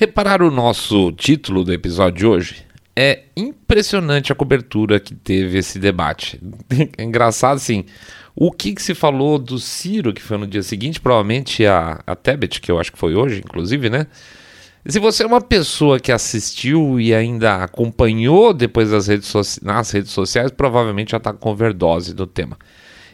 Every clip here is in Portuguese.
Repararam o nosso título do episódio de hoje? É impressionante a cobertura que teve esse debate. É engraçado, assim, o que, que, se falou do Ciro, que foi no dia seguinte, provavelmente a, a Tebet, que eu acho que foi hoje, inclusive, né? Se você é uma pessoa que assistiu e ainda acompanhou depois das redes nas redes sociais, provavelmente já está com overdose do tema.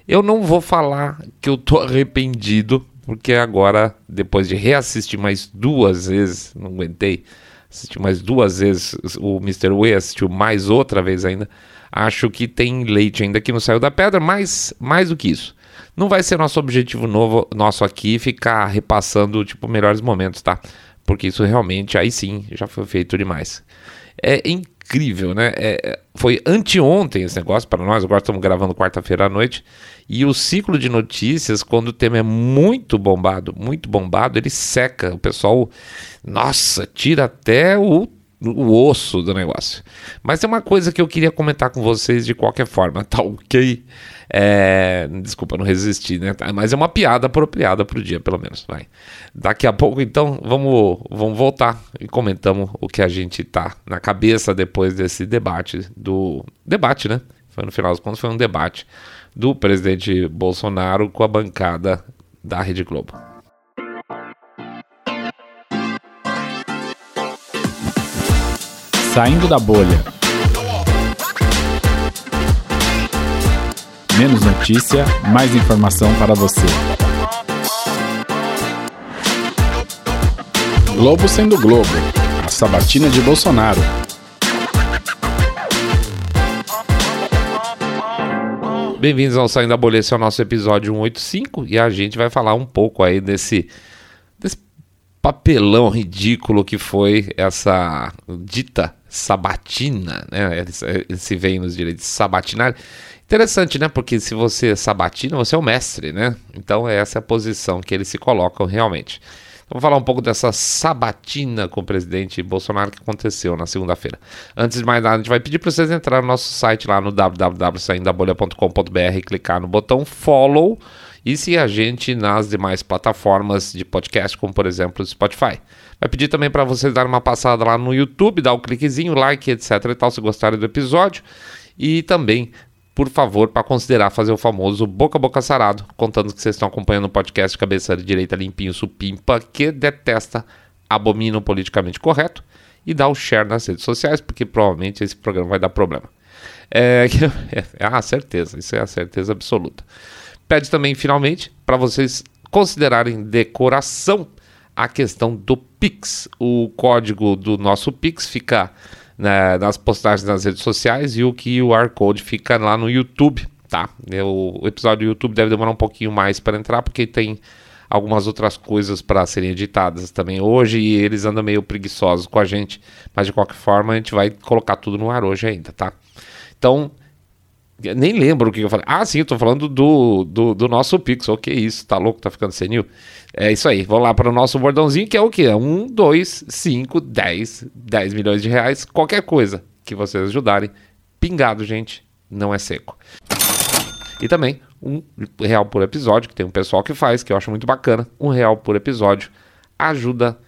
Eu não vou falar que eu tô arrependido, porque agora, depois de reassistir mais duas vezes, não aguentei, assistir mais duas vezes o Mr. Way, assistiu mais outra vez ainda, acho que tem leite ainda que não saiu da pedra, mas mais do que isso. Não vai ser nosso objetivo novo nosso aqui ficar repassando tipo melhores momentos, tá? Porque isso realmente aí sim já foi feito demais. É incrível, né? É, foi anteontem esse negócio para nós, agora estamos gravando quarta-feira à noite. E o ciclo de notícias, quando o tema é muito bombado, muito bombado, ele seca. O pessoal, nossa, tira até o, o osso do negócio. Mas tem uma coisa que eu queria comentar com vocês de qualquer forma, tá ok? É, desculpa, não resisti, né? Mas é uma piada apropriada para o dia, pelo menos. Vai. Daqui a pouco, então, vamos, vamos voltar e comentamos o que a gente tá na cabeça depois desse debate do debate, né? Foi no final das contas foi um debate do presidente Bolsonaro com a bancada da Rede Globo. Saindo da bolha. Menos notícia, mais informação para você. Globo sendo Globo. A sabatina de Bolsonaro. Bem-vindos ao Saindo da Bolha, esse é o nosso episódio 185 e a gente vai falar um pouco aí desse, papelão ridículo que foi essa dita sabatina, né? Ele, se vem nos direitos sabatinar. Interessante, né? Porque se você é sabatina, você é o mestre, né? Então essa é a posição que eles se colocam realmente. Vamos falar um pouco dessa sabatina com o presidente Bolsonaro que aconteceu na segunda-feira. Antes de mais nada, a gente vai pedir para vocês entrarem no nosso site lá no www.saindabolha.com.br, clicar no botão follow e seguir a gente nas demais plataformas de podcast, como por exemplo o Spotify. Vai pedir também para vocês darem uma passada lá no YouTube, dar o um cliquezinho, like, etc e tal, se gostarem do episódio. E também por favor, para considerar fazer o famoso boca a boca sarado, contando que vocês estão acompanhando o podcast Cabeça Direita Limpinho Supimpa, que detesta, abomina o politicamente correto, e dá o share nas redes sociais, porque provavelmente esse programa vai dar problema. É, é a certeza, isso é a certeza absoluta. Pede também, finalmente, para vocês considerarem decoração a questão do Pix. O código do nosso Pix fica né, nas postagens nas redes sociais e o QR Code fica lá no YouTube, tá? O, o episódio do YouTube deve demorar um pouquinho mais para entrar, porque tem algumas outras coisas para serem editadas também hoje e eles andam meio preguiçosos com a gente, mas de qualquer forma a gente vai colocar tudo no ar hoje ainda, tá? Então, nem lembro o que eu falei. Ah, sim, eu tô falando do, do, do nosso Pix. O que isso? Tá louco? Tá ficando senil? É isso aí. Vamos lá para o nosso bordãozinho, que é o quê? Um, dois, cinco, dez, dez milhões de reais. Qualquer coisa que vocês ajudarem. Pingado, gente. Não é seco. E também um real por episódio, que tem um pessoal que faz, que eu acho muito bacana. Um real por episódio ajuda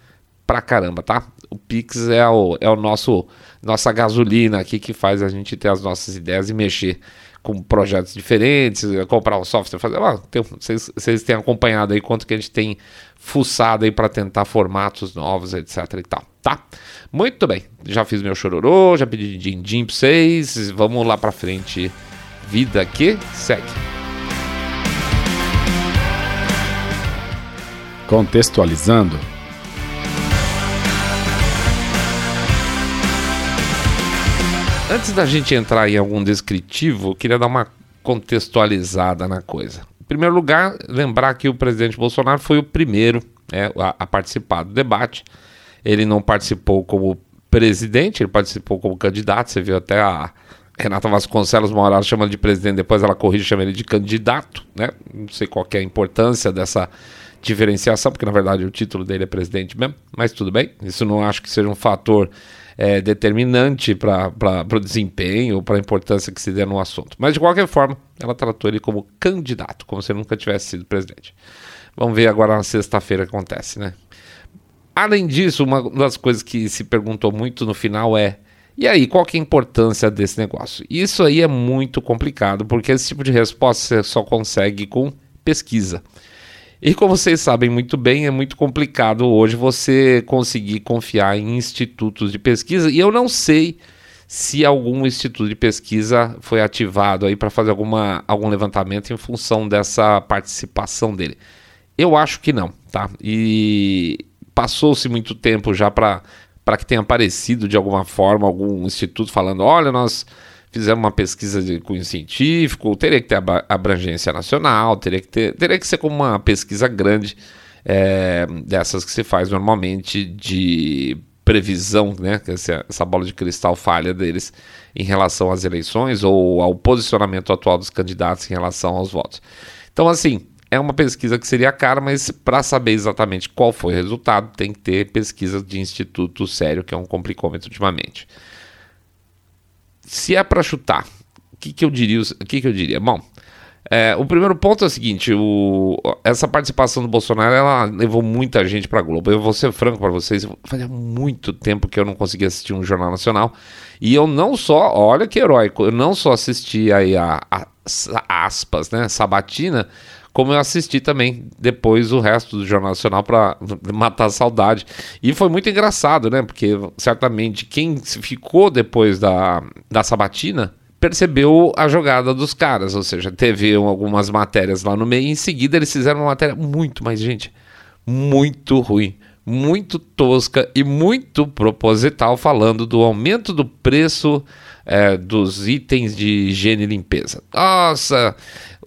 pra caramba, tá? O Pix é o, é o nosso nossa gasolina aqui que faz a gente ter as nossas ideias e mexer com projetos diferentes, comprar um software, fazer. Ah, vocês, vocês têm acompanhado aí quanto que a gente tem fuçado aí para tentar formatos novos, etc e tal, tá? Muito bem, já fiz meu chororô, já pedi din-din pra vocês, vamos lá pra frente. Vida que segue. Contextualizando Antes da gente entrar em algum descritivo, eu queria dar uma contextualizada na coisa. Em primeiro lugar, lembrar que o presidente Bolsonaro foi o primeiro né, a, a, participar do debate. Ele não participou como presidente, ele participou como candidato. Você viu até a Renata Vasconcelos, uma hora chama de presidente, depois ela corrige e chama ele de candidato. Né? Não sei qual é a importância dessa diferenciação, porque na verdade o título dele é presidente mesmo, mas tudo bem. Isso não acho que seja um fator é, determinante para o desempenho, para a importância que se dê no assunto. Mas de qualquer forma, ela tratou ele como candidato, como se ele nunca tivesse sido presidente. Vamos ver agora na sexta-feira que acontece, né? Além disso, uma das coisas que se perguntou muito no final é: e aí, qual que é a importância desse negócio? Isso aí é muito complicado, porque esse tipo de resposta você só consegue com pesquisa. E como vocês sabem muito bem, é muito complicado hoje você conseguir confiar em institutos de pesquisa, e eu não sei se algum instituto de pesquisa foi ativado aí para fazer alguma, algum levantamento em função dessa participação dele. Eu acho que não, tá? E passou-se muito tempo já para que tenha aparecido de alguma forma algum instituto falando: olha, nós fizemos uma pesquisa de cunho científico, teria que ter abrangência nacional, teria que, ter, teria que ser como uma pesquisa grande, é, dessas que se faz normalmente de previsão, né, essa, essa bola de cristal falha deles em relação às eleições ou ao posicionamento atual dos candidatos em relação aos votos. Então, assim, é uma pesquisa que seria cara, mas para saber exatamente qual foi o resultado, tem que ter pesquisa de instituto sério, que é um complicômetro ultimamente. Se é para chutar, o que, que eu diria? O que, que eu diria? Bom, é, o primeiro ponto é o seguinte: o, essa participação do Bolsonaro ela levou muita gente para Globo. Eu vou ser franco para vocês, fazia muito tempo que eu não conseguia assistir um Jornal Nacional. E eu não só, olha que heróico, eu não só assisti aí a, a, a aspas, né, sabatina, como eu assisti também depois o resto do Jornal Nacional para matar a saudade. E foi muito engraçado, né? Porque certamente quem ficou depois da, da sabatina percebeu a jogada dos caras, ou seja, teve algumas matérias lá no meio e em seguida eles fizeram uma matéria muito, mais gente, muito ruim, muito tosca e muito proposital falando do aumento do preço é, dos itens de higiene e limpeza. Nossa,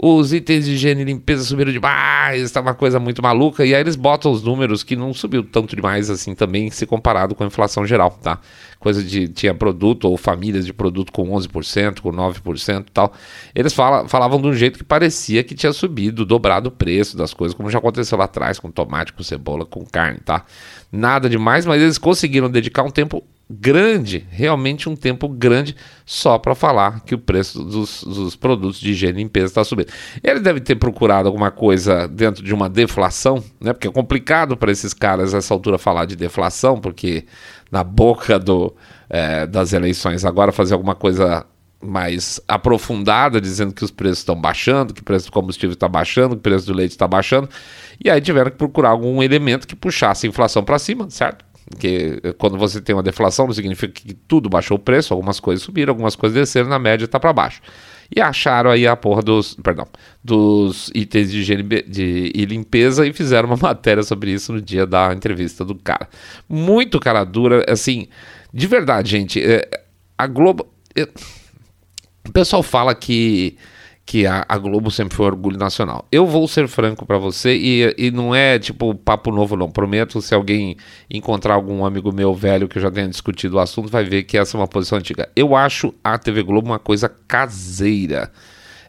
os itens de higiene e limpeza subiram demais, está uma coisa muito maluca. E aí eles botam os números que não subiu tanto demais assim também, se comparado com a inflação geral, tá? Coisa de tinha produto ou famílias de produto com 11%, com 9% e tal. Eles fala, falavam de um jeito que parecia que tinha subido, dobrado o preço das coisas, como já aconteceu lá atrás com tomate, com cebola, com carne, tá? Nada demais, mas eles conseguiram dedicar um tempo grande, realmente um tempo grande, só para falar que o preço dos, dos, produtos de higiene e limpeza está subindo. Ele deve ter procurado alguma coisa dentro de uma deflação, né? Porque é complicado para esses caras nessa altura falar de deflação, porque na boca do, é, das eleições agora fazer alguma coisa mais aprofundada, dizendo que os preços estão baixando, que o preço do combustível está baixando, que o preço do leite está baixando, e aí tiveram que procurar algum elemento que puxasse a inflação para cima, certo? Porque quando você tem uma deflação, não significa que tudo baixou o preço, algumas coisas subiram, algumas coisas desceram, na média está para baixo. E acharam aí a porra dos, perdão, dos itens de higiene de, e limpeza e fizeram uma matéria sobre isso no dia da entrevista do cara. Muito cara dura, assim, de verdade, gente, é, a Globo. É, o pessoal fala que que a, a, Globo sempre foi orgulho nacional. Eu vou ser franco para você e, e não é tipo papo novo não. Prometo se alguém encontrar algum amigo meu velho que já tenha discutido o assunto vai ver que essa é uma posição antiga. Eu acho a TV Globo uma coisa caseira.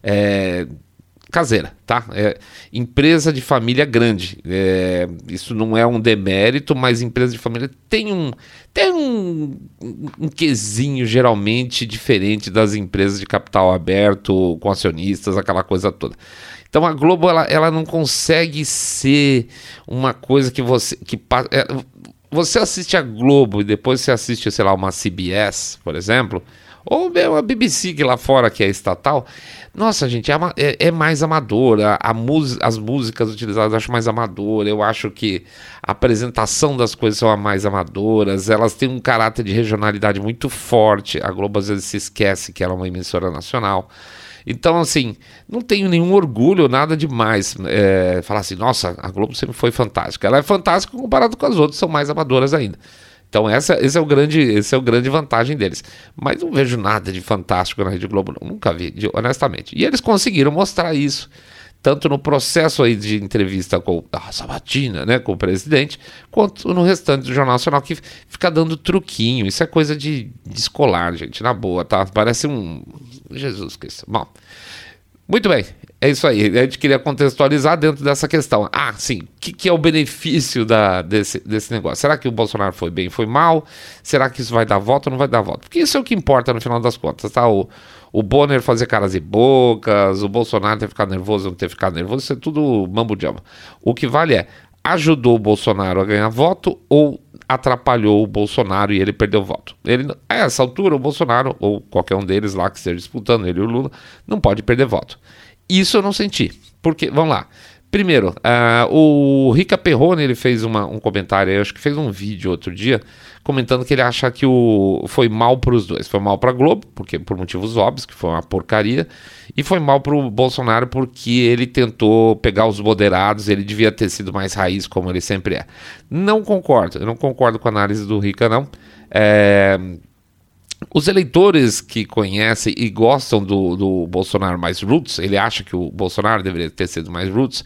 É, caseira, tá? É, empresa de família grande. É, isso não é um demérito, mas empresa de família tem um tem um, um quesinho geralmente diferente das empresas de capital aberto com acionistas, aquela coisa toda. Então a Globo ela, ela não consegue ser uma coisa que você que é, você assiste a Globo e depois você assiste, sei lá, uma CBS, por exemplo, ou mesmo a BBC que lá fora que é estatal nossa, gente, é, é, é mais amadora. A as músicas utilizadas eu acho mais amadora. Eu acho que a apresentação das coisas são mais amadoras. Elas têm um caráter de regionalidade muito forte. A Globo às vezes se esquece que ela é uma emissora nacional. Então, assim, não tenho nenhum orgulho, nada demais. É, falar assim, nossa, a Globo sempre foi fantástica. Ela é fantástica comparado com as outras, são mais amadoras ainda. Então essa, esse é o grande, esse é o grande vantagem deles. Mas não vejo nada de fantástico na Rede Globo, não. nunca vi, honestamente. E eles conseguiram mostrar isso tanto no processo aí de entrevista com a Sabatina, né, com o presidente, quanto no restante do Jornal Nacional que fica dando truquinho. Isso é coisa de, de escolar, gente, na boa, tá? Parece um Jesus Cristo. Bom, muito bem, é isso aí. A gente queria contextualizar dentro dessa questão. Ah, sim, o que, que, é o benefício da, desse, desse negócio? Será que o Bolsonaro foi bem, foi mal? Será que isso vai dar voto ou não vai dar voto? Porque isso é o que importa no final das contas, tá? O, o Bonner fazer caras e bocas, o Bolsonaro ter ficado nervoso ou não ter ficado nervoso, isso é tudo mambo de O que vale é ajudou o Bolsonaro a ganhar voto ou atrapalhou o Bolsonaro e ele perdeu voto. Ele, a essa altura, o Bolsonaro, ou qualquer um deles lá que esteja disputando, ele e o Lula, não pode perder voto. Isso eu não senti. Porque, vamos lá. Primeiro, uh, o Rica Perrone ele fez uma, um comentário, eu acho que fez um vídeo outro dia, comentando que ele acha que o, foi mal para os dois. Foi mal para a Globo, porque por motivos óbvios, que foi uma porcaria, e foi mal para o Bolsonaro porque ele tentou pegar os moderados, ele devia ter sido mais raiz, como ele sempre é. Não concordo, eu não concordo com a análise do Rica, não. É, os eleitores que conhecem e gostam do, do Bolsonaro mais roots, ele acha que o Bolsonaro deveria ter sido mais roots,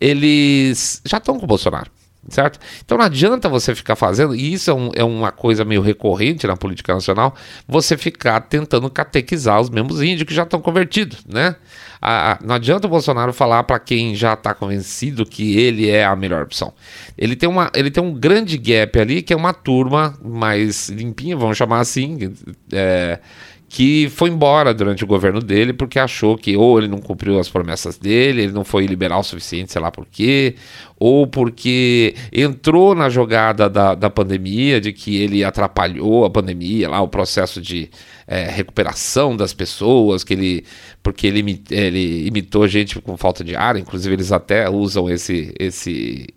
eles já estão com o Bolsonaro certo? Então não adianta você ficar fazendo, e isso é, um, é, uma coisa meio recorrente na política nacional, você ficar tentando catequizar os mesmos índios que já estão convertidos, né? Ah, não adianta o Bolsonaro falar para quem já está convencido que ele é a melhor opção. Ele tem, uma, ele tem um grande gap ali, que é uma turma mais limpinha, vamos chamar assim, é, que foi embora durante o governo dele porque achou que ou ele não cumpriu as promessas dele, ele não foi liberal o suficiente, sei lá por quê, ou porque entrou na jogada da, da pandemia, de que ele atrapalhou a pandemia, lá o processo de é, recuperação das pessoas, que ele porque ele, ele imitou gente com falta de ar, inclusive eles até usam esse, esse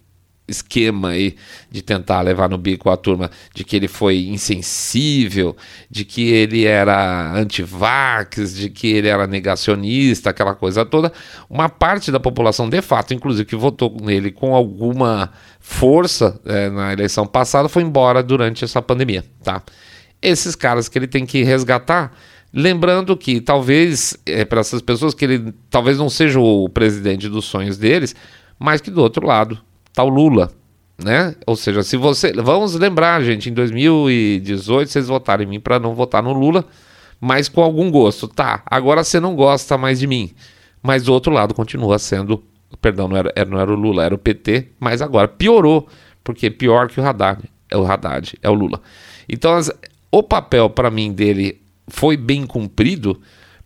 esquema aí de tentar levar no bico a turma de que ele foi insensível, de que ele era antivax, de que ele era negacionista, aquela coisa toda. Uma parte da população, de fato, inclusive, que votou nele com alguma força é, na eleição passada, foi embora durante essa pandemia, tá? Esses caras que ele tem que resgatar, lembrando que talvez é, para essas pessoas que ele talvez não seja o presidente dos sonhos deles, mas que do outro lado tá o Lula, né? Ou seja, se você. Vamos lembrar, gente, em 2018 vocês votaram em mim para não votar no Lula, mas com algum gosto. Tá, agora você não gosta mais de mim. Mas do outro lado continua sendo. Perdão, não era, não era o Lula, era o PT, mas agora piorou, porque pior que o Haddad é o Haddad, é o Lula. Então, as, o papel para mim dele foi bem cumprido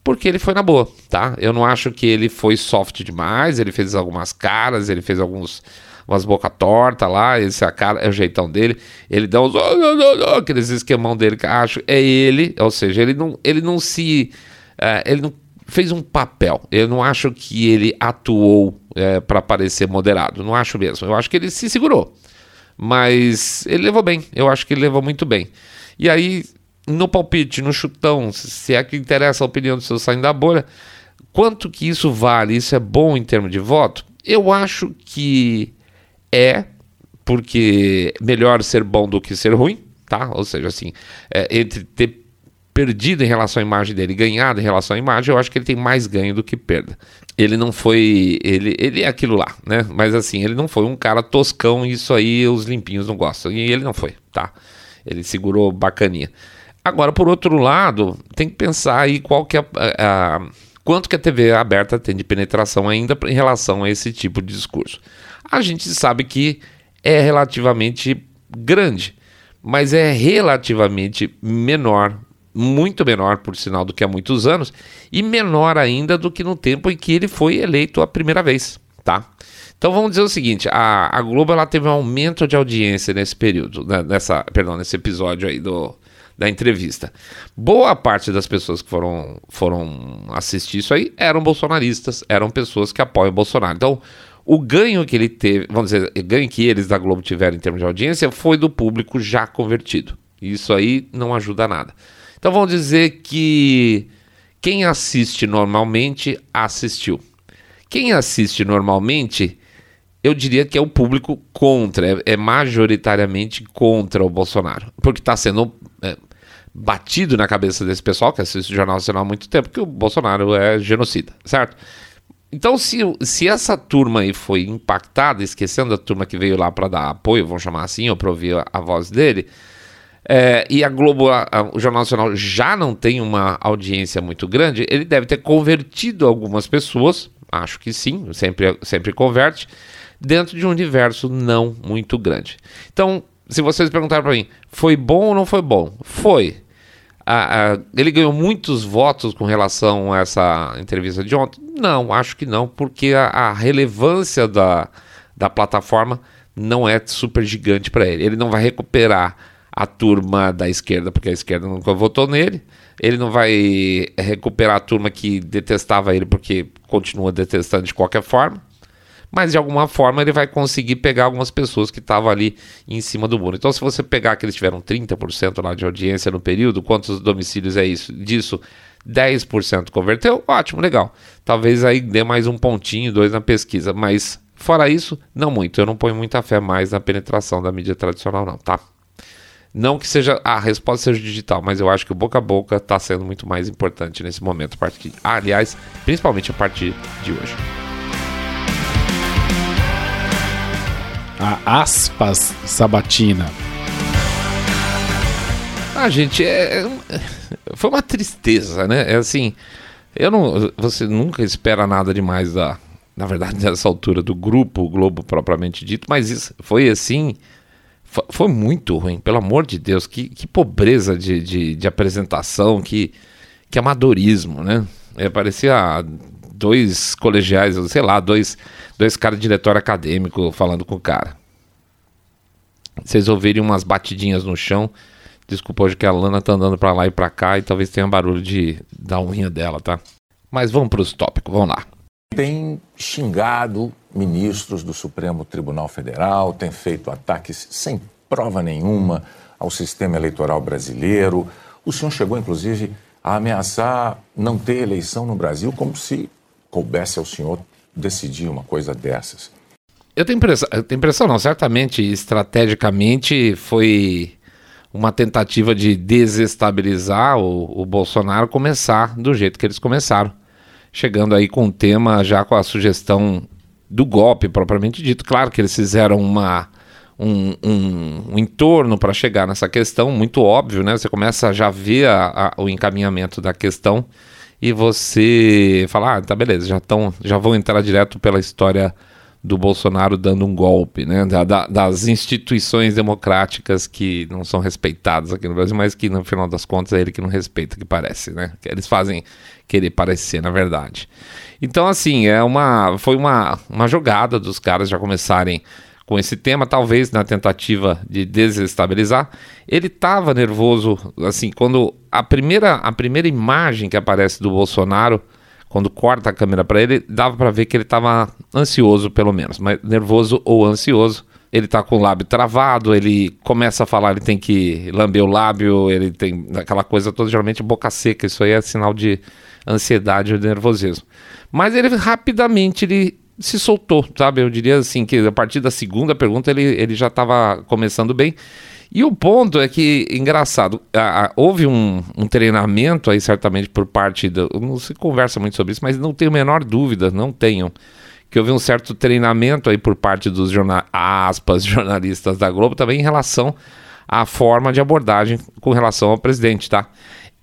porque ele foi na boa, tá? Eu não acho que ele foi soft demais, ele fez algumas caras, ele fez alguns umas boca torta lá, esse é a cara, é o jeitão dele. Ele dá uns aqueles esquemão dele que acho é ele, ou seja, ele não, ele não se é, ele não fez um papel. Eu não acho que ele atuou é, para parecer moderado, não acho mesmo. Eu acho que ele se segurou, mas ele levou bem. Eu acho que ele levou muito bem. E aí no palpite, no chutão, se é que interessa a opinião do seu saindo da bolha, quanto que isso vale? Isso é bom em termos de voto? Eu acho que é porque melhor ser bom do que ser ruim, tá? Ou seja, assim, é, entre ter perdido em relação à imagem dele ganhado em relação à imagem, eu acho que ele tem mais ganho do que perda. Ele não foi. Ele, ele é aquilo lá, né? Mas assim, ele não foi um cara toscão, isso aí os limpinhos não gostam. E ele não foi, tá? Ele segurou bacaninha. Agora, por outro lado, tem que pensar aí qual que é a, a quanto que a TV aberta tem de penetração ainda em relação a esse tipo de discurso a gente sabe que é relativamente grande, mas é relativamente menor, muito menor, por sinal, do que há muitos anos, e menor ainda do que no tempo em que ele foi eleito a primeira vez, tá? Então vamos dizer o seguinte, a, a Globo ela teve um aumento de audiência nesse período, né, nessa, perdão, nesse episódio aí do, da entrevista. Boa parte das pessoas que foram, foram assistir isso aí eram bolsonaristas, eram pessoas que apoiam o Bolsonaro. Então, o ganho que ele teve, vamos dizer, o ganho que eles da Globo tiveram em termos de audiência foi do público já convertido. Isso aí não ajuda nada. Então vamos dizer que quem assiste normalmente assistiu. Quem assiste normalmente, eu diria que é o público contra, é, é majoritariamente contra o Bolsonaro, porque está sendo é, batido na cabeça desse pessoal que assiste o Jornal Nacional há muito tempo que o Bolsonaro é genocida, certo? Então, se, se essa turma aí foi impactada, esquecendo a turma que veio lá para dar apoio, vamos chamar assim, ou para ouvir a, a, voz dele, é, e a Globo, a, a, o Jornal Nacional já não tem uma audiência muito grande, ele deve ter convertido algumas pessoas, acho que sim, sempre, sempre converte, dentro de um universo não muito grande. Então, se vocês perguntarem para mim, foi bom ou não foi bom? Foi a, a, ele ganhou muitos votos com relação a essa entrevista de ontem? Não, acho que não, porque a, a relevância da, da plataforma não é super gigante para ele. Ele não vai recuperar a turma da esquerda, porque a esquerda nunca votou nele. Ele não vai recuperar a turma que detestava ele, porque continua detestando de qualquer forma. Mas de alguma forma ele vai conseguir pegar algumas pessoas que estavam ali em cima do muro. Então, se você pegar que eles tiveram 30% lá de audiência no período, quantos domicílios é isso? Disso, 10% converteu, ótimo, legal. Talvez aí dê mais um pontinho, dois na pesquisa, mas fora isso, não muito. Eu não ponho muita fé mais na penetração da mídia tradicional, não, tá? Não que seja a resposta seja digital, mas eu acho que o boca a boca está sendo muito mais importante nesse momento. aliás, principalmente a partir de hoje. A aspas sabatina. Ah, gente, é, é, foi uma tristeza, né? É assim, eu não, você nunca espera nada demais da, na verdade, nessa altura do grupo Globo propriamente dito, mas isso foi assim foi muito ruim, pelo amor de Deus, que, que pobreza de, de, de, apresentação, que, que amadorismo, né? É, parecia dois colegiais, sei lá, dois, dois caras de diretório acadêmico falando com o cara. Vocês ouvirem umas batidinhas no chão, desculpa hoje que a Lana tá andando para lá e para cá e talvez tenha barulho de, da unha dela, tá? Mas vamos para os tópicos, vamos lá. Tem xingado ministros do Supremo Tribunal Federal, tem feito ataques sem prova nenhuma ao sistema eleitoral brasileiro. O senhor chegou, inclusive, a ameaçar não ter eleição no Brasil, como se coubesse ao senhor decidir uma coisa dessas. Eu tenho impressão, eu tenho impressão não, certamente, estrategicamente foi uma tentativa de desestabilizar o, o Bolsonaro começar do jeito que eles começaram. Chegando aí com o tema, já com a sugestão do golpe propriamente dito. Claro que eles fizeram uma, um, um, um entorno para chegar nessa questão, muito óbvio, né? Você começa a já ver a, a, o encaminhamento da questão e você fala, ah, tá beleza, já, tão, já vão entrar direto pela história do Bolsonaro dando um golpe, né? Da, da, das instituições democráticas que não são respeitadas aqui no Brasil, mas que no final das contas é ele que não respeita, que parece, né? Que eles fazem querer parecer, na verdade. Então, assim, é uma, foi uma, uma jogada dos caras já começarem com esse tema, talvez na tentativa de desestabilizar. Ele estava nervoso, assim, quando a primeira, a primeira imagem que aparece do Bolsonaro, quando corta a câmera para ele, dava para ver que ele estava ansioso, pelo menos, mas nervoso ou ansioso. Ele está com o lábio travado, ele começa a falar, ele tem que lamber o lábio, ele tem aquela coisa toda, geralmente boca seca, isso aí é sinal de ansiedade ou nervosismo. Mas ele rapidamente ele se soltou, sabe? Eu diria assim que a partir da segunda pergunta ele, ele já estava começando bem. E o ponto é que, engraçado, a, a, houve um, um, treinamento aí certamente por parte do. Não se conversa muito sobre isso, mas não tenho a menor dúvida, não tenho. Que houve um certo treinamento aí por parte dos aspas, jornalistas da Globo também em relação à forma de abordagem com relação ao presidente, tá?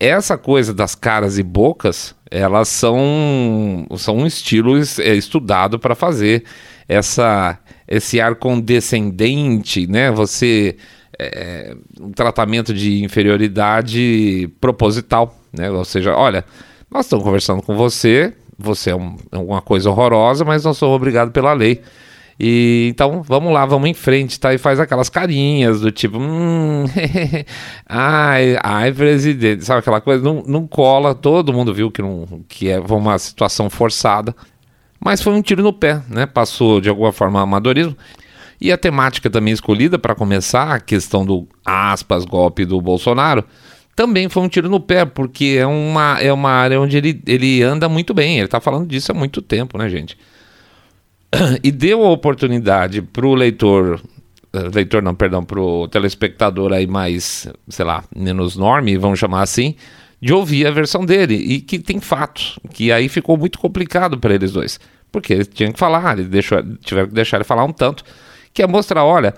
essa coisa das caras e bocas, elas são, são um estilo é, estudado para fazer essa, esse ar condescendente, né? Você é, um tratamento de inferioridade proposital, né? Ou seja, olha, nós estamos conversando com você, você é, um, é uma coisa horrorosa, mas não sou obrigado pela lei. E então, vamos lá, vamos em frente, tá? E faz aquelas carinhas do tipo, hum, ai, ai, presidente, sabe aquela coisa? Não, não cola, todo mundo viu que, não, que é uma situação forçada, mas foi um tiro no pé, né? Passou de alguma forma amadorismo. E a temática também escolhida para começar, a questão do aspas, golpe do Bolsonaro, também foi um tiro no pé, porque é uma, é uma área onde ele, ele anda muito bem, ele está falando disso há muito tempo, né, gente? e deu a oportunidade para o leitor, eh, leitor não, perdão, para o telespectador aí mais, sei lá, menos norme, vamos chamar assim, de ouvir a versão dele. E que tem fatos, que aí ficou muito complicado para eles dois, porque eles tinham que falar, eles deixou, tiveram que deixar ele falar um tanto, que é mostrar, olha,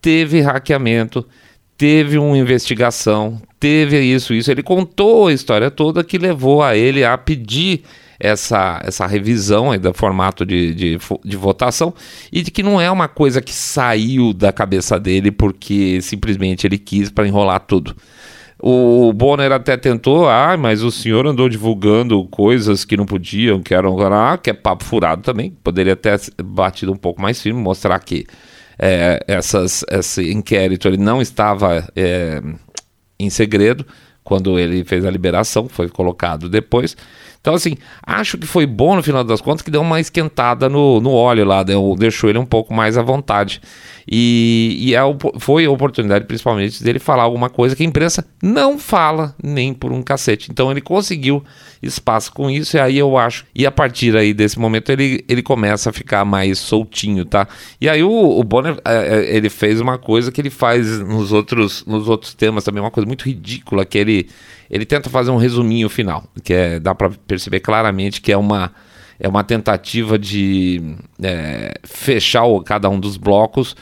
teve hackeamento, teve uma investigação, teve isso, isso, ele contou a história toda que levou a ele a pedir essa, essa revisão aí do formato de, de, de votação e de que não é uma coisa que saiu da cabeça dele porque simplesmente ele quis para enrolar tudo. O Bonner até tentou, ah, mas o senhor andou divulgando coisas que não podiam, que eram, ah, que é papo furado também. Poderia ter batido um pouco mais firme, mostrar que é, essas, esse inquérito ele não estava é, em segredo quando ele fez a liberação, foi colocado depois. Então, assim, acho que foi bom no final das contas que deu uma esquentada no, no óleo lá, deu, deixou ele um pouco mais à vontade. E, e é, foi a oportunidade, principalmente, dele falar alguma coisa que a imprensa não fala nem por um cacete. Então, ele conseguiu espaço com isso, e aí eu acho. E a partir aí desse momento ele, ele começa a ficar mais soltinho, tá? E aí o, o Bonner é, é ele fez uma coisa que ele faz nos outros, nos outros temas também, uma coisa muito ridícula, que ele ele tenta fazer um resuminho final, que é, dá para perceber claramente que é uma, é uma tentativa de é, fechar o, cada um dos blocos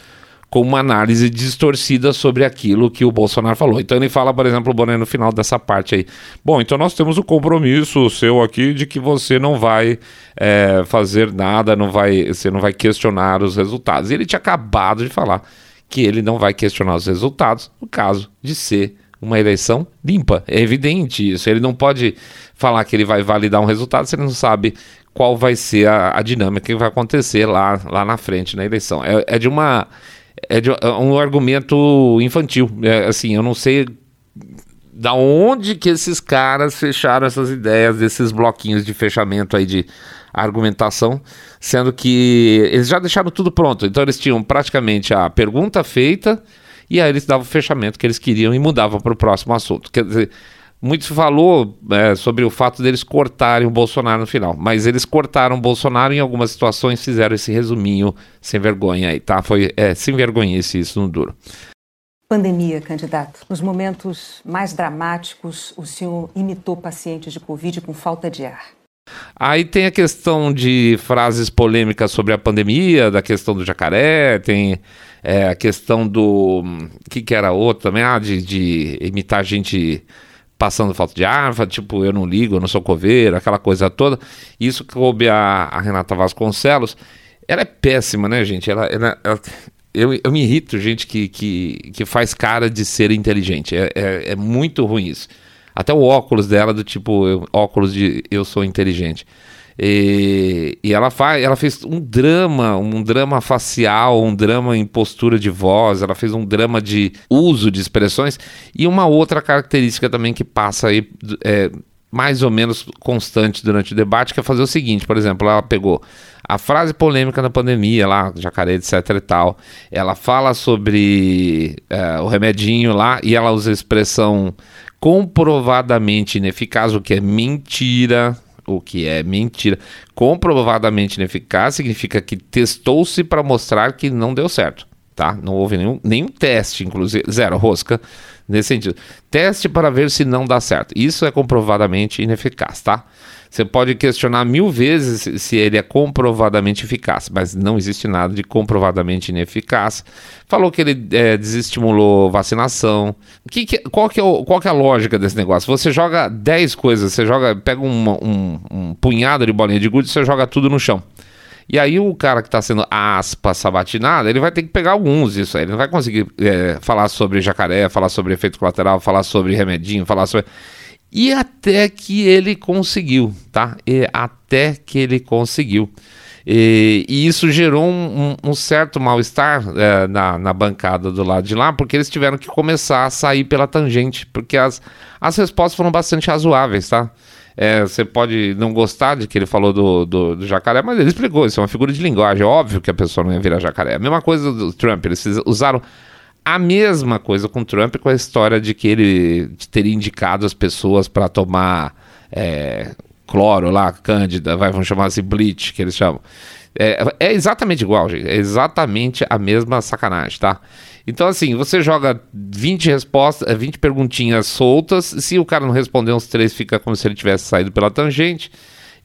com uma análise distorcida sobre aquilo que o Bolsonaro falou. Então ele fala, por exemplo, o Boné no final dessa parte aí. Bom, então nós temos o compromisso seu aqui de que você não vai é, fazer nada, não vai, você não vai questionar os resultados. E ele tinha acabado de falar que ele não vai questionar os resultados no caso de ser uma eleição limpa. É evidente isso. Ele não pode falar que ele vai validar um resultado se ele não sabe qual vai ser a, a dinâmica que vai acontecer lá, lá na frente na eleição. É, é de uma é de é um argumento infantil. É, assim, eu não sei da onde que esses caras fecharam essas ideias desses bloquinhos de fechamento aí de argumentação, sendo que eles já deixaram tudo pronto. Então eles tinham praticamente a pergunta feita e aí eles davam o fechamento que eles queriam e mudavam para o próximo assunto. Quer dizer, muito se falou é, sobre o fato deles cortarem o Bolsonaro no final, mas eles cortaram o Bolsonaro em algumas situações, fizeram esse resuminho sem vergonha aí, tá? Foi é, sem vergonha isso no duro. Pandemia, candidato. Nos momentos mais dramáticos, o senhor imitou pacientes de Covid com falta de ar. Aí tem a questão de frases polêmicas sobre a pandemia, da questão do jacaré, tem é, a questão do. O que, que era outro também? Ah, de, de imitar gente passando falta de ar, tipo, eu não ligo, eu não sou coveiro, aquela coisa toda. Isso que coube a, a Renata Vasconcelos. Ela é péssima, né, gente? Ela, ela, ela eu, eu me irrito, gente que, que, que faz cara de ser inteligente. É, é, é muito ruim isso. Até o óculos dela, do tipo, eu, óculos de eu sou inteligente. E, e, ela faz, ela fez um drama, um drama facial, um drama em postura de voz, ela fez um drama de uso de expressões e uma outra característica também que passa aí é, mais ou menos constante durante o debate, que é fazer o seguinte, por exemplo, ela pegou a frase polêmica da pandemia lá, jacaré, etc e tal, ela fala sobre é, o remedinho lá e ela usa a expressão comprovadamente ineficaz, o que é mentira, o que é mentira. Comprovadamente ineficaz significa que testou-se para mostrar que não deu certo, tá? Não houve nenhum, nenhum teste, inclusive, zero rosca nesse sentido. Teste para ver se não dá certo. Isso é comprovadamente ineficaz, tá? Você pode questionar mil vezes se ele é comprovadamente eficaz, mas não existe nada de comprovadamente ineficaz. Falou que ele é, desestimulou vacinação. Que que, qual, que é o, qual que é a lógica desse negócio? Você joga 10 coisas, você joga, pega uma, um, um punhado de bolinha de gude e você joga tudo no chão. E aí o cara que está sendo aspas sabatinado, ele vai ter que pegar alguns disso aí. Ele não vai conseguir é, falar sobre jacaré, falar sobre efeito colateral, falar sobre remedinho, falar sobre. E até que ele conseguiu, tá? E até que ele conseguiu. E, e isso gerou um, um, um certo mal-estar é, na, na bancada do lado de lá, porque eles tiveram que começar a sair pela tangente, porque as, as respostas foram bastante razoáveis, tá? É, você pode não gostar de que ele falou do, do, do, jacaré, mas ele explicou, isso é uma figura de linguagem. É óbvio que a pessoa não ia virar jacaré. A mesma coisa do Trump, eles usaram a mesma coisa com o Trump, com a história de que ele teria indicado as pessoas para tomar é, cloro lá, cândida, vai, vamos chamar assim, bleach, que eles chamam. É, é, exatamente igual, gente. É exatamente a mesma sacanagem, tá? Então, assim, você joga 20 respostas, 20 perguntinhas soltas. Se o cara não responder uns três, fica como se ele tivesse saído pela tangente.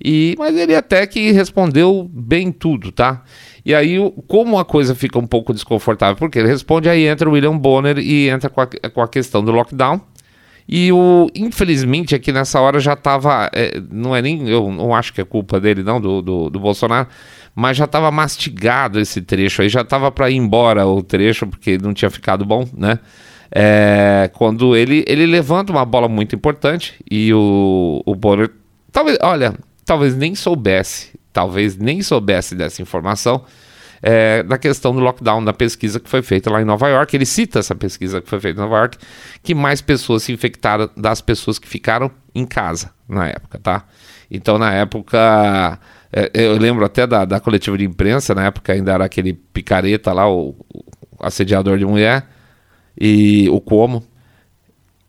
E, mas ele até que respondeu bem tudo, tá? E aí, como a coisa fica um pouco desconfortável, porque ele responde, aí entra o William Bonner e entra com a, com a questão do lockdown. E o, infelizmente, aqui nessa hora já estava. É, não é nem. Eu não acho que é culpa dele, não, do, do, do Bolsonaro, mas já estava mastigado esse trecho aí, já estava para ir embora o trecho, porque não tinha ficado bom, né? É, quando ele, ele levanta uma bola muito importante e o, o Bonner. Talvez, olha, talvez nem soubesse talvez nem soubesse dessa informação. é, da questão do lockdown, da pesquisa que foi feita lá em Nova York. Ele cita essa pesquisa que foi feita em Nova York, que mais pessoas se infectaram das pessoas que ficaram em casa na época, tá? Então, na época, eu lembro até da, da coletiva de imprensa, na época ainda era aquele picareta lá, o, o assediador de mulher, e o Como.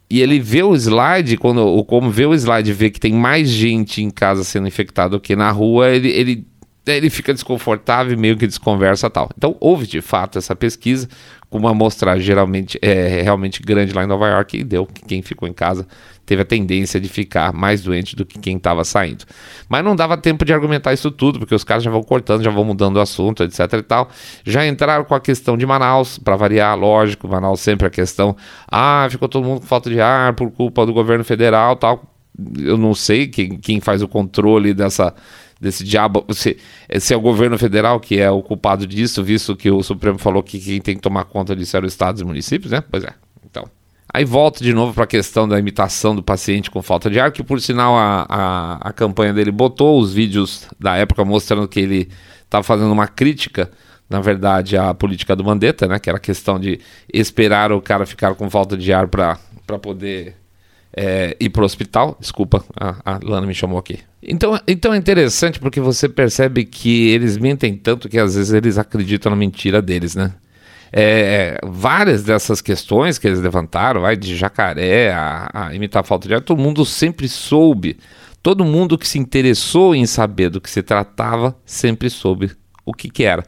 E ele vê o slide, quando o Como vê o slide vê que tem mais gente em casa sendo infectada do que na rua, ele, ele ele fica desconfortável meio que desconversa tal. Então houve de fato essa pesquisa com uma amostragem geralmente é, realmente grande lá em Nova York e deu que quem ficou em casa teve a tendência de ficar mais doente do que quem estava saindo. Mas não dava tempo de argumentar isso tudo, porque os caras já vão cortando, já vão mudando o assunto, etc e tal. Já entraram com a questão de Manaus, para variar, lógico, Manaus sempre a questão, ah, ficou todo mundo com falta de ar por culpa do governo federal, tal. Eu não sei quem, quem faz o controle dessa desse diabo, se, se é o governo federal que é o culpado disso, visto que o Supremo falou que quem tem que tomar conta disso eram os estados e municípios, né? Pois é. Aí volta de novo para a questão da imitação do paciente com falta de ar, que por sinal a, a, a campanha dele botou os vídeos da época mostrando que ele estava fazendo uma crítica, na verdade, à política do Mandetta, né? Que era a questão de esperar o cara ficar com falta de ar para poder é, ir para o hospital. Desculpa, a, a, Lana me chamou aqui. Então, então é interessante porque você percebe que eles mentem tanto que às vezes eles acreditam na mentira deles, né? É, várias dessas questões que eles levantaram, vai de jacaré a, a imitar falta de ar, todo mundo sempre soube. Todo mundo que se interessou em saber do que se tratava sempre soube o que, que era.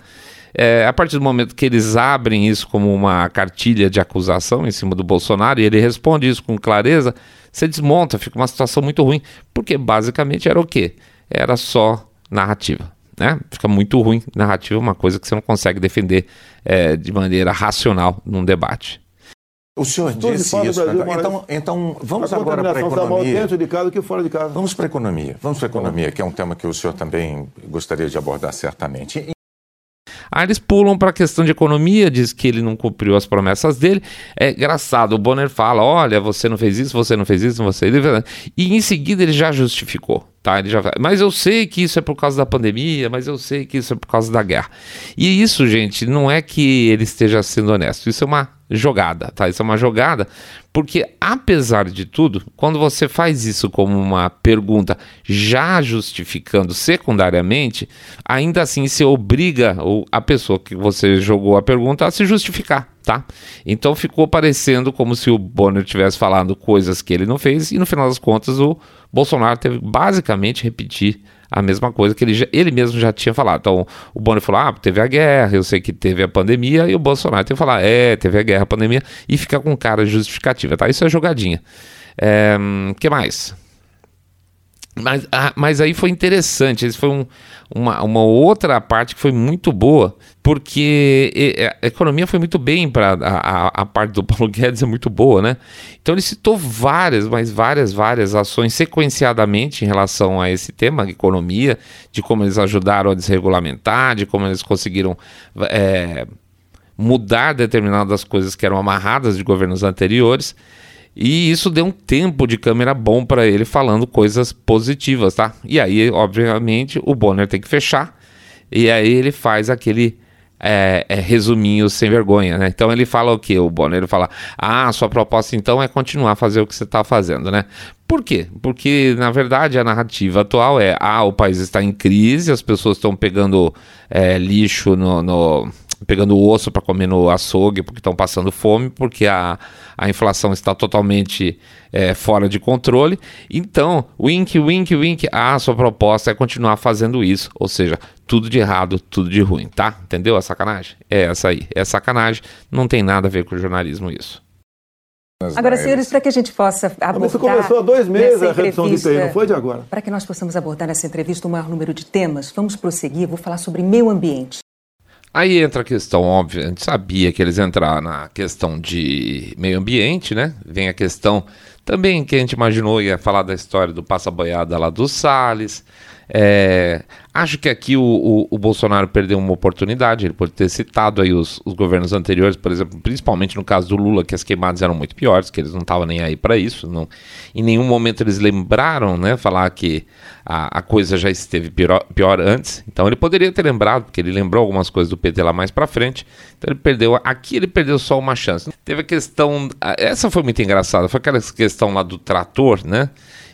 É, a partir do momento que eles abrem isso como uma cartilha de acusação em cima do Bolsonaro e ele responde isso com clareza, você desmonta, fica uma situação muito ruim, porque basicamente era o quê? Era só narrativa. Né? Fica muito ruim narrativa, uma coisa que você não consegue defender é, de maneira racional num debate. O senhor disse isso. Brasil, então, então, vamos agora para a economia. dentro de casa que fora de casa. Vamos para a economia. Vamos para a economia, que é um tema que o senhor também gostaria de abordar certamente. Aí eles pulam para a questão de economia, diz que ele não cumpriu as promessas dele. É engraçado, o Bonner fala: olha, você não fez isso, você não fez isso, você. E em seguida ele já justificou. Tá, ele já mas eu sei que isso é por causa da pandemia, mas eu sei que isso é por causa da guerra. E isso, gente, não é que ele esteja sendo honesto, isso é uma jogada, tá? Isso é uma jogada, porque apesar de tudo, quando você faz isso como uma pergunta já justificando secundariamente, ainda assim se obriga a pessoa que você jogou a pergunta a se justificar, tá? Então ficou parecendo como se o Bonner tivesse falando coisas que ele não fez e no final das contas o Bolsonaro teve basicamente repetir a mesma coisa que ele, já, ele mesmo já tinha falado. Então, o Bonner falou: ah, teve a guerra, eu sei que teve a pandemia, e o Bolsonaro tem que falar: é, teve a guerra, a pandemia, e fica com cara justificativa, tá? Isso é jogadinha. É, que mais? Mas, ah, mas aí foi interessante, esse foi um, uma, uma outra parte que foi muito boa, porque a economia foi muito bem para a, a, a, parte do Paulo Guedes é muito boa, né? Então ele citou várias, mas várias, várias ações sequenciadamente em relação a esse tema, economia, de como eles ajudaram a desregulamentar, de como eles conseguiram é, mudar determinadas coisas que eram amarradas de governos anteriores. E isso deu um tempo de câmera bom para ele falando coisas positivas, tá? E aí, obviamente, o Bonner tem que fechar. E aí ele faz aquele é, é, resuminho sem vergonha, né? Então ele fala o que? O Bonner fala: Ah, sua proposta então é continuar a fazer o que você está fazendo, né? Por quê? Porque, na verdade, a narrativa atual é: ah, o país está em crise, as pessoas estão pegando é, lixo no, no pegando o osso para comer no açougue porque estão passando fome, porque a, a inflação está totalmente é, fora de controle. Então, wink, wink, wink, a sua proposta é continuar fazendo isso, ou seja, tudo de errado, tudo de ruim, tá? Entendeu a sacanagem? É essa aí, é sacanagem, não tem nada a ver com jornalismo isso. Agora, senhores, para que a gente possa abordar. Mas isso começou há dois meses a redução de TI, não foi de agora? Para que nós possamos abordar nessa entrevista o maior número de temas, vamos prosseguir. Vou falar sobre meio ambiente. Aí entra a questão óbvia, a gente sabia que eles entraram na questão de meio ambiente, né? Vem a questão também que a gente imaginou ia falar da história do passa boiada lá do Salles. É, acho que aqui o, o, o, Bolsonaro perdeu uma oportunidade, ele pode ter citado aí os, os, governos anteriores, por exemplo, principalmente no caso do Lula, que as queimadas eram muito piores, que eles não estavam nem aí para isso. Não, em nenhum momento eles lembraram, né, falar que a, a coisa já esteve pior, pior, antes. Então ele poderia ter lembrado, porque ele lembrou algumas coisas do PT lá mais para frente. Então ele perdeu, aqui ele perdeu só uma chance. Teve a questão, essa foi muito engraçada, foi aquela questão lá do trator, né?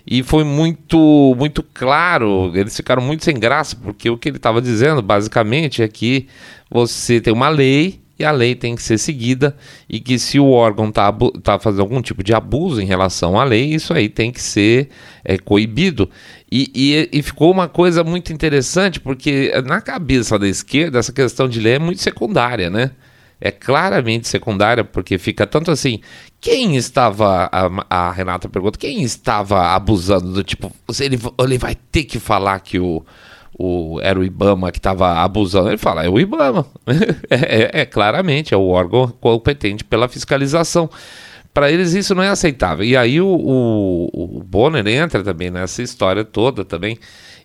E foi muito muito claro, eles ficaram muito sem graça, porque o que ele estava dizendo basicamente é que você tem uma lei e a lei tem que ser seguida e que se o órgão está tá fazendo algum tipo de abuso em relação à lei, isso aí tem que ser é, coibido. E, e, e, ficou uma coisa muito interessante, porque na cabeça da esquerda essa questão de lei é muito secundária, né? É claramente secundária, porque fica tanto assim. Quem estava. A, a Renata pergunta: quem estava abusando do tipo. Ele, ele vai ter que falar que o. O, era o IBAMA que estava abusando. Ele fala, é o IBAMA. é, é, é, claramente, é o órgão competente pela fiscalização. Para eles isso não é aceitável. E aí o, o, o Bonner entra também nessa história toda também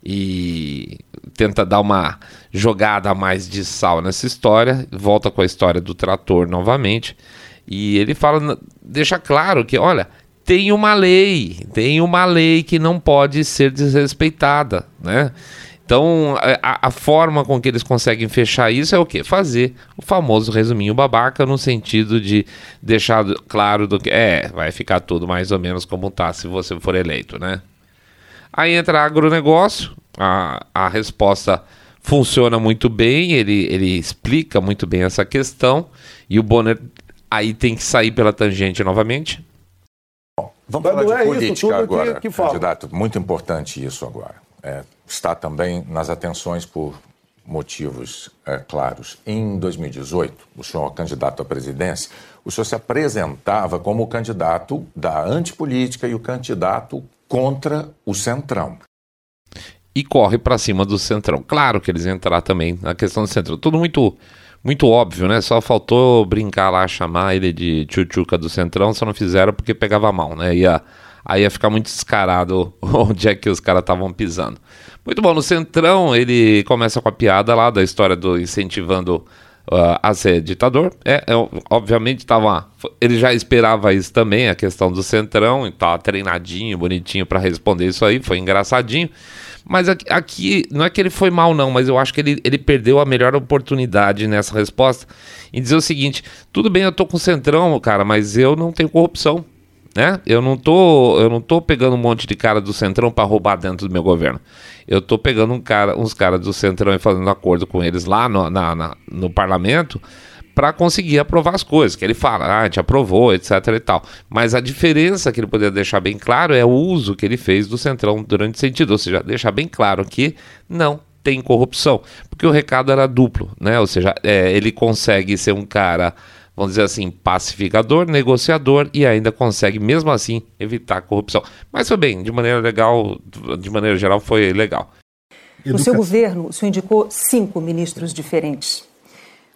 e tenta dar uma jogada a mais de sal nessa história, volta com a história do trator novamente, e ele fala, deixa claro que, olha, tem uma lei, tem uma lei que não pode ser desrespeitada, né? Então, a, a, forma com que eles conseguem fechar isso é o quê? Fazer o famoso resuminho babaca, no sentido de deixar claro do que é, vai ficar tudo mais ou menos como tá se você for eleito, né? Aí entra agronegócio, a, a resposta funciona muito bem, ele, ele explica muito bem essa questão, e o Bonner aí tem que sair pela tangente novamente. Bom, vamos Mas falar de é política agora, que, que candidato. Muito importante isso agora. É, está também nas atenções por motivos é, claros. Em 2018, o senhor candidato à presidência, o senhor se apresentava como o candidato da antipolítica e o candidato contra o Centrão. E corre para cima do Centrão. Claro que eles entrar também na questão do Centrão. Tudo muito muito óbvio, né? Só faltou brincar lá, chamar ele de tchutchuca do Centrão, só não fizeram porque pegava mal, né? Ia, aí ia ficar muito descarado onde é que os caras estavam pisando. Muito bom, no Centrão ele começa com a piada lá da história do incentivando uh, a ser ditador. É, é obviamente tava, ele já esperava isso também, a questão do Centrão, e tá treinadinho, bonitinho para responder isso aí, foi engraçadinho. Mas aqui, não é que ele foi mal, não, mas eu acho que ele, ele perdeu a melhor oportunidade nessa resposta em dizer o seguinte: tudo bem, eu tô com Centrão, cara, mas eu não tenho corrupção. Né? Eu não tô, eu não tô pegando um monte de cara do Centrão para roubar dentro do meu governo. Eu tô pegando um cara, uns caras do Centrão e fazendo acordo com eles lá no, na, na, no parlamento para conseguir aprovar as coisas. Que ele fala, ah, a gente aprovou, etc e tal. Mas a diferença que ele poderia deixar bem claro é o uso que ele fez do Centrão durante esse sentido. Ou seja, deixar bem claro que não tem corrupção. Porque o recado era duplo, né? Ou seja, é, ele consegue ser um cara vamos dizer assim, pacificador, negociador e ainda consegue, mesmo assim, evitar a corrupção. Mas foi bem, de maneira legal, de maneira geral, foi legal. No seu governo, o senhor indicou cinco ministros diferentes.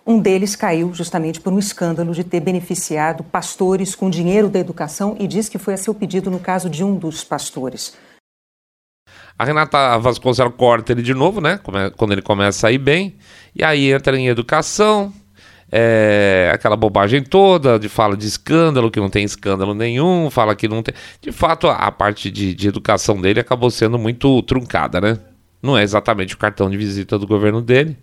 Um deles caiu justamente por um escândalo de ter beneficiado pastores com dinheiro da educação e diz que foi a seu pedido no caso de um dos pastores. A Renata Vasconcelos corta ele de novo, né? Quando ele começa a ir bem. E aí entra em educação, é, aquela bobagem toda de fala de escândalo, que não tem escândalo nenhum, fala que não tem. De fato, a parte de, de educação dele acabou sendo muito truncada, né? Não é exatamente o cartão de visita do governo dele.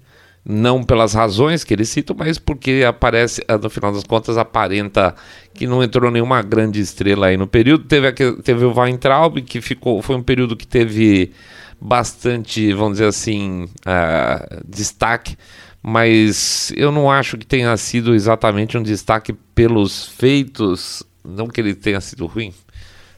Não pelas razões que ele cita, mas porque aparece, ah, no final das contas, aparenta que não entrou nenhuma grande estrela aí no período. Teve, teve o Weintraub, que ficou. Foi um período que teve bastante, vamos dizer assim, uh, destaque mas eu não acho que tenha sido exatamente um destaque pelos feitos, não que ele tenha sido ruim,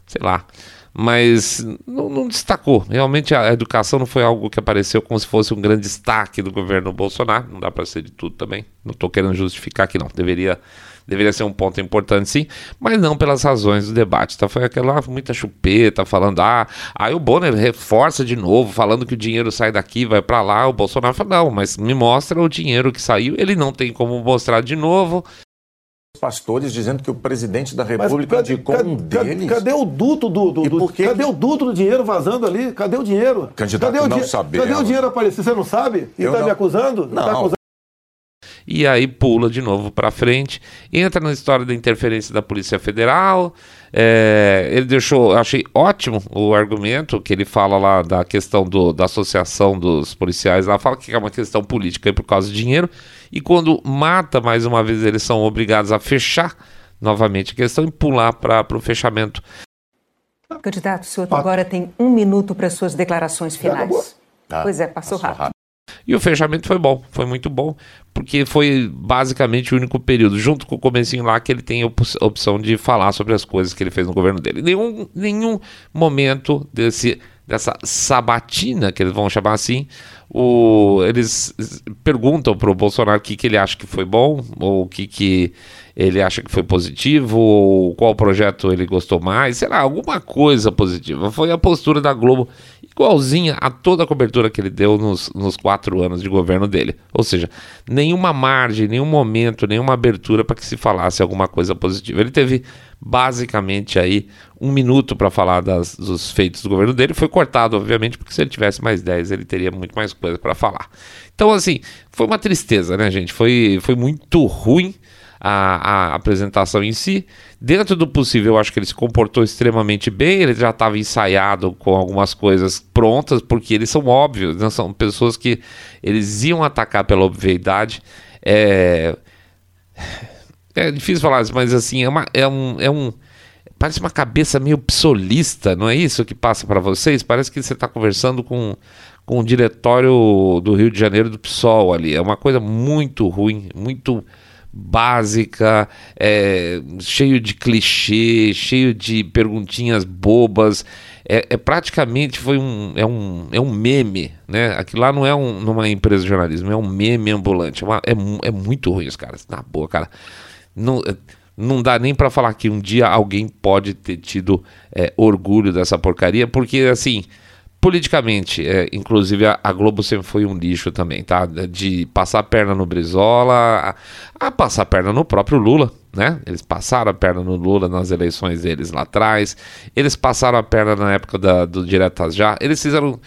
sei lá, mas não, não, destacou. Realmente a educação não foi algo que apareceu como se fosse um grande destaque do governo Bolsonaro, não dá para ser de tudo também, não estou querendo justificar aqui não, deveria deveria ser um ponto importante sim, mas não pelas razões do debate. Tá? Foi aquela muita chupeta falando, ah, aí o Bonner reforça de novo, falando que o dinheiro sai daqui, vai para lá. O Bolsonaro fala, não, mas me mostra o dinheiro que saiu. Ele não tem como mostrar de novo. Pastores dizendo que o presidente da República cadê, indicou cadê, um deles. Cadê o duto do, do, do cadê o duto do dinheiro vazando ali? Cadê o dinheiro? Candidato cadê o não saber. Cadê o dinheiro aparecer? Você não sabe? E está me acusando? Não. Tá acusando? E aí pula de novo para frente, entra na história da interferência da Polícia Federal. É, ele deixou, achei ótimo o argumento que ele fala lá da questão do, da associação dos policiais. Lá fala que é uma questão política por causa de dinheiro. E quando mata mais uma vez, eles são obrigados a fechar novamente a questão e pular para o fechamento. Candidato, o senhor agora tem um minuto para suas declarações finais. Ah, pois é, passou, passou rápido. rápido. E o fechamento foi bom, foi muito bom, porque foi basicamente o único período, junto com o comecinho lá, que ele tem a opção de falar sobre as coisas que ele fez no governo dele. Nenhum, nenhum momento desse, dessa sabatina, que eles vão chamar assim, o, eles perguntam para o Bolsonaro o que, que ele acha que foi bom, ou o que, que ele acha que foi positivo, ou qual projeto ele gostou mais, sei lá, alguma coisa positiva. Foi a postura da Globo igualzinha a toda a cobertura que ele deu nos, nos quatro anos de governo dele. Ou seja, nenhuma margem, nenhum momento, nenhuma abertura para que se falasse alguma coisa positiva. Ele teve basicamente aí um minuto para falar das, dos feitos do governo dele. Foi cortado, obviamente, porque se ele tivesse mais 10, ele teria muito mais coisa para falar. Então, assim, foi uma tristeza, né, gente? Foi, foi muito ruim a, a, apresentação em si. Dentro do possível, eu acho que ele se comportou extremamente bem. Ele já estava ensaiado com algumas coisas prontas, porque eles são óbvios, né? são pessoas que eles iam atacar pela obviedade. É, é difícil falar isso, mas assim, é, uma, é um. É um parece uma cabeça meio psolista, não é isso que passa para vocês? Parece que você está conversando com, com o diretório do Rio de Janeiro do PSOL ali. É uma coisa muito ruim, muito básica, é, cheio de clichê, cheio de perguntinhas bobas. É, é, praticamente foi um é, um é um meme, né? Aquilo lá não é um, numa empresa de jornalismo, é um meme ambulante. É, uma, é, é muito ruim os caras, na boa, cara. Não, é, não dá nem para falar que um dia alguém pode ter tido é, orgulho dessa porcaria, porque assim politicamente, é, inclusive a, a, Globo sempre foi um lixo também, tá? De passar a perna no Brizola, a, a, passar a perna no próprio Lula, né? Eles passaram a perna no Lula nas eleições deles lá atrás, eles passaram a perna na época da, do Diretas Já, eles fizeram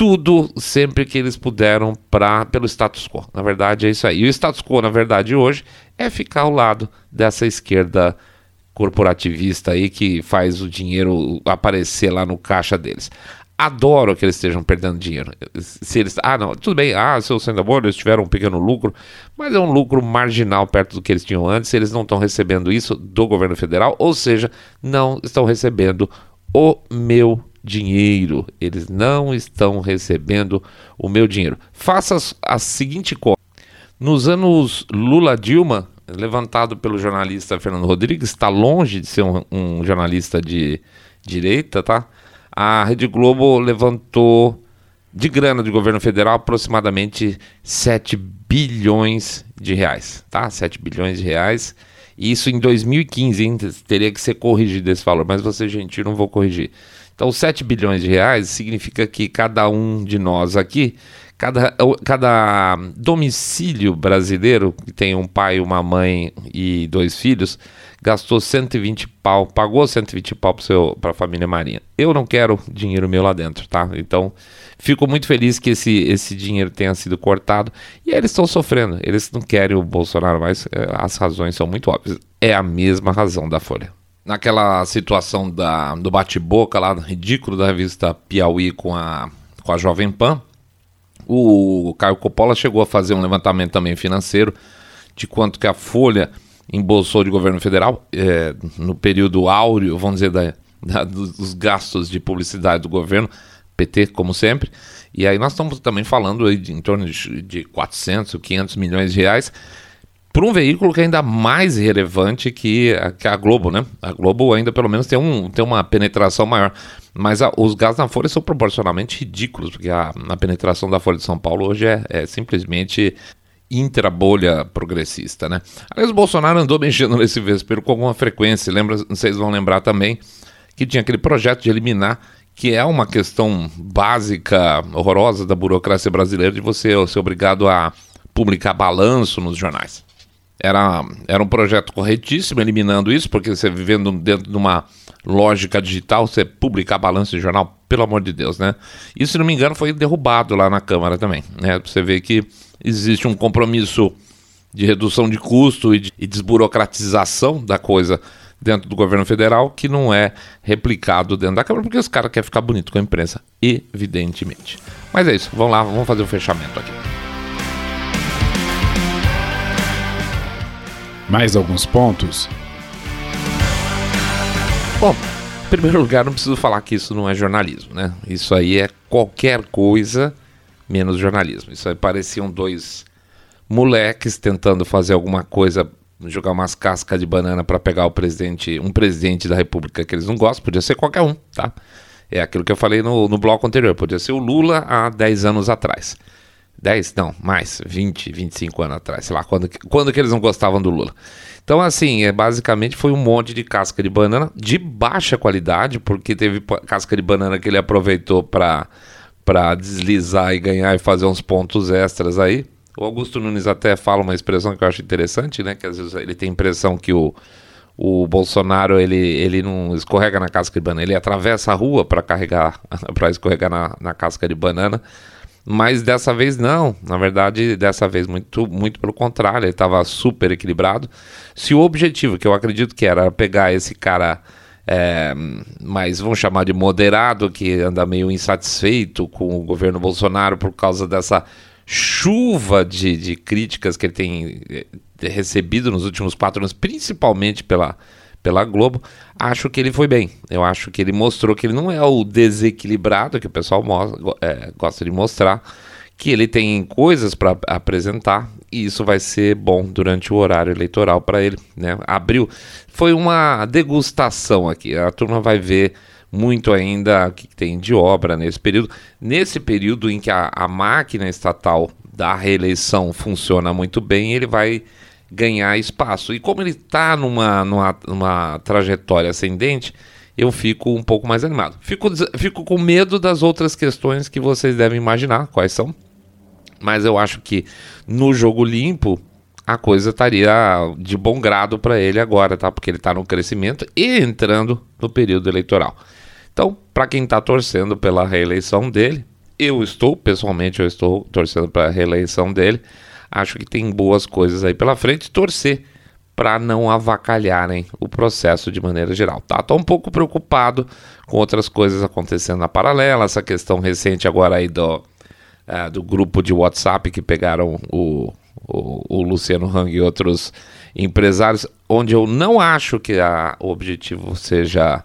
tudo sempre que eles puderam para pelo status quo. Na verdade é isso aí. E o status quo, na verdade, hoje é ficar ao lado dessa esquerda corporativista aí que faz o dinheiro aparecer lá no caixa deles adoro que eles estejam perdendo dinheiro. Se eles, ah, não, tudo bem, ah, seu sendo amor, eles tiveram um pequeno lucro, mas é um lucro marginal perto do que eles tinham antes. Eles não estão recebendo isso do governo federal, ou seja, não estão recebendo o meu dinheiro. Eles não estão recebendo o meu dinheiro. Faça a seguinte conta. Nos anos Lula Dilma, levantado pelo jornalista Fernando Rodrigues, está longe de ser um, um jornalista de direita, tá? a Rede Globo levantou de grana do governo federal aproximadamente 7 bilhões de reais, tá? 7 bilhões de reais. Isso em 2015, hein? teria que ser corrigido esse valor, mas você gentil não vou corrigir. Então, 7 bilhões de reais significa que cada um de nós aqui, cada, cada domicílio brasileiro que tem um pai, uma mãe e dois filhos, gastou 120 pau, pagou 120 pau para a família Marinha. Eu não quero dinheiro meu lá dentro, tá? Então, fico muito feliz que esse, esse dinheiro tenha sido cortado. E eles estão sofrendo, eles não querem o Bolsonaro mais, é, as razões são muito óbvias. É a mesma razão da Folha. Naquela situação da, do bate-boca lá, ridículo da revista Piauí com a, com a Jovem Pan, o Caio Coppola chegou a fazer um levantamento também financeiro de quanto que a Folha embolsou de governo federal é, no período áureo, vamos dizer, da, da, dos gastos de publicidade do governo, PT, como sempre. E aí nós estamos também falando aí de, em torno de, de 400, 500 milhões de reais para um veículo que é ainda mais relevante que a, que a, Globo, né? A Globo ainda pelo menos tem, um, tem uma penetração maior. Mas a, os gastos na Folha são proporcionalmente ridículos, porque a, a penetração da Folha de São Paulo hoje é, é simplesmente intra-bolha progressista, né? Aliás, o Bolsonaro andou mexendo nesse vespeiro com alguma frequência. Lembra, vocês vão lembrar também que tinha aquele projeto de eliminar, que é uma questão básica, horrorosa da burocracia brasileira, de você ser obrigado a publicar balanço nos jornais. Era, era um projeto corretíssimo, eliminando isso, porque você vivendo dentro de uma lógica digital, você publicar balanço de jornal, pelo amor de Deus, né? E se não me engano, foi derrubado lá na Câmara também. Né? Você vê que existe um compromisso de redução de custo e, de, desburocratização da coisa dentro do governo federal que não é replicado dentro da Câmara, porque os caras querem ficar bonito com a imprensa, evidentemente. Mas é isso, vamos lá, vamos fazer o fechamento aqui. Mais alguns pontos? Bom, em primeiro lugar, não preciso falar que isso não é jornalismo, né? Isso aí é qualquer coisa menos jornalismo. Isso aí pareciam dois moleques tentando fazer alguma coisa, jogar umas cascas de banana para pegar o presidente, um presidente da República que eles não gostam, podia ser qualquer um, tá? É aquilo que eu falei no, no bloco anterior, podia ser o Lula há 10 anos atrás. 10? Não, mais, 20, 25 anos atrás, sei lá, quando, quando que eles não gostavam do Lula. Então, assim, é, basicamente foi um monte de casca de banana de baixa qualidade, porque teve casca de banana que ele aproveitou para deslizar e ganhar e fazer uns pontos extras aí. O Augusto Nunes até fala uma expressão que eu acho interessante, né? Que às vezes ele tem a impressão que o, o Bolsonaro ele, ele não escorrega na casca de banana, ele atravessa a rua para carregar, para escorregar na, na casca de banana. Mas dessa vez não, na verdade, dessa vez muito, muito pelo contrário, ele estava super equilibrado. Se o objetivo, que eu acredito que era pegar esse cara é, mais, vamos chamar de moderado, que anda meio insatisfeito com o governo Bolsonaro por causa dessa chuva de, de críticas que ele tem eh, recebido nos últimos quatro anos, principalmente pela, pela Globo, acho que ele foi bem. Eu acho que ele mostrou que ele não é o desequilibrado que o pessoal é, gosta de mostrar, que ele tem coisas para apresentar e isso vai ser bom durante o horário eleitoral para ele. Né? Abriu, foi uma degustação aqui. A turma vai ver muito ainda o que tem de obra nesse período. Nesse período em que a, a máquina estatal da reeleição funciona muito bem, ele vai ganhar espaço. E como ele está numa, numa, numa trajetória ascendente, eu fico um pouco mais animado. Fico, fico com medo das outras questões que vocês devem imaginar, quais são. Mas eu acho que no jogo limpo a coisa estaria de bom grado para ele agora, tá? Porque ele está no crescimento e entrando no período eleitoral. Então, para quem está torcendo pela reeleição dele, eu estou, pessoalmente, eu estou torcendo para a reeleição dele. Acho que tem boas coisas aí pela frente. Torcer para não avacalharem o processo de maneira geral. Tá? Tô um pouco preocupado com outras coisas acontecendo na paralela, essa questão recente agora aí do, uh, do grupo de WhatsApp que pegaram o, o, o, Luciano Hang e outros empresários, onde eu não acho que a, o objetivo seja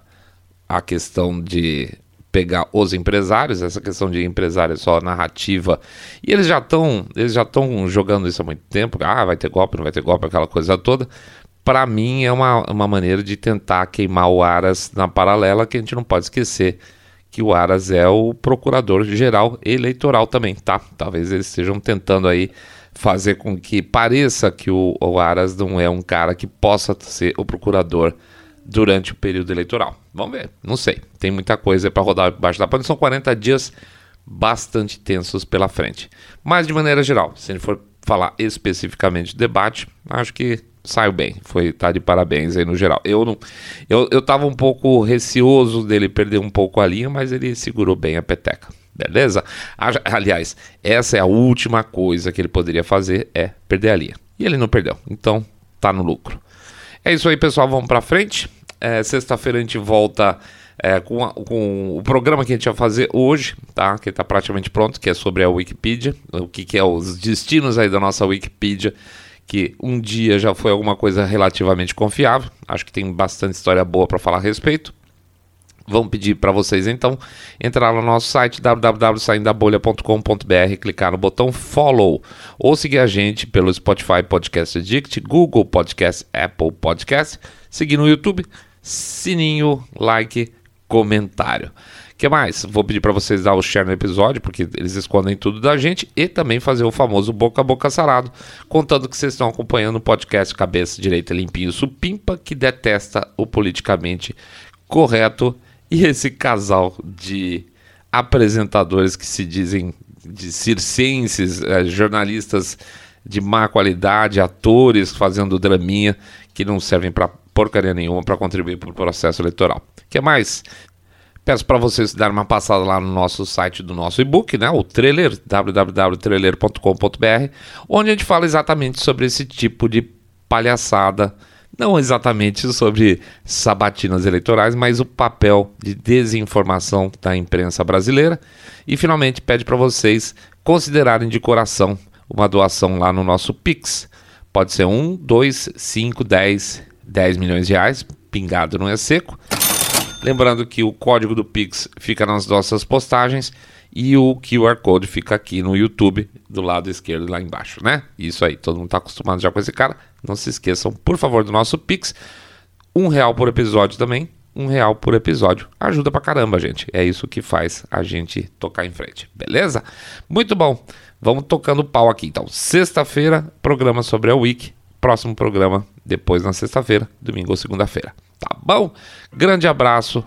a questão de pegar os empresários, essa questão de empresário é só narrativa, e eles já estão eles já estão jogando isso há muito tempo, ah, vai ter golpe, não vai ter golpe, aquela coisa toda. Para mim é uma, uma maneira de tentar queimar o Aras na paralela, que a gente não pode esquecer que o Aras é o procurador geral eleitoral também, tá? Talvez eles estejam tentando aí fazer com que pareça que o, o Aras não é um cara que possa ser o procurador durante o período eleitoral. Vamos ver, não sei. Tem muita coisa para rodar debaixo da pano. São 40 dias bastante tensos pela frente. Mas de maneira geral, se a gente for falar especificamente do debate, acho que saiu bem. Foi tá de parabéns aí no geral. Eu não eu, eu tava um pouco receoso dele perder um pouco a linha, mas ele segurou bem a peteca. Beleza? Aliás, essa é a última coisa que ele poderia fazer é perder a linha. E ele não perdeu. Então, tá no lucro. É isso aí, pessoal. Vamos para frente. É, Sexta-feira a gente volta é, com, a, com, o programa que a gente vai fazer hoje, tá? Que está praticamente pronto, que é sobre a Wikipedia, o que, que é os destinos aí da nossa Wikipedia, que um dia já foi alguma coisa relativamente confiável. Acho que tem bastante história boa para falar a respeito. Vamos pedir para vocês então entrar no nosso site www.saindabolha.com.br, clicar no botão follow ou seguir a gente pelo Spotify Podcast Addict, Google Podcast, Apple Podcast, seguir no YouTube, sininho, like, comentário. que mais? Vou pedir para vocês dar o share no episódio, porque eles escondem tudo da gente, e também fazer o famoso boca a boca sarado, contando que vocês estão acompanhando o podcast Cabeça Direita Limpinho Supimpa, que detesta o politicamente correto e esse casal de apresentadores que se dizem de circenses, é, jornalistas de má qualidade, atores fazendo draminha que não servem para porcaria nenhuma para contribuir para o processo eleitoral. O que mais? Peço para vocês darem uma passada lá no nosso site do nosso e-book, né? O trailer, www.trailer.com.br, onde a gente fala exatamente sobre esse tipo de palhaçada. Não exatamente sobre sabatinas eleitorais, mas o papel de desinformação da imprensa brasileira. E finalmente pede para vocês considerarem de coração uma doação lá no nosso Pix. Pode ser um, dois, cinco, dez, dez milhões de reais, pingado não é seco. Lembrando que o código do Pix fica nas nossas postagens e o QR Code fica aqui no YouTube, do lado esquerdo lá embaixo, né? Isso aí, todo mundo está acostumado já com esse cara. Não se esqueçam, por favor, do nosso Pix. Um real por episódio também. Um real por episódio. Ajuda pra caramba, gente. É isso que faz a gente tocar em frente, beleza? Muito bom. Vamos tocando pau aqui. Então, sexta-feira, programa sobre a Wiki. Próximo programa depois na sexta-feira, domingo ou segunda-feira. Tá bom? Grande abraço.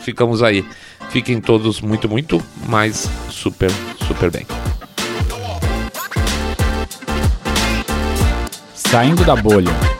Ficamos aí. Fiquem todos muito, muito mais super, super bem. Saindo da bolha.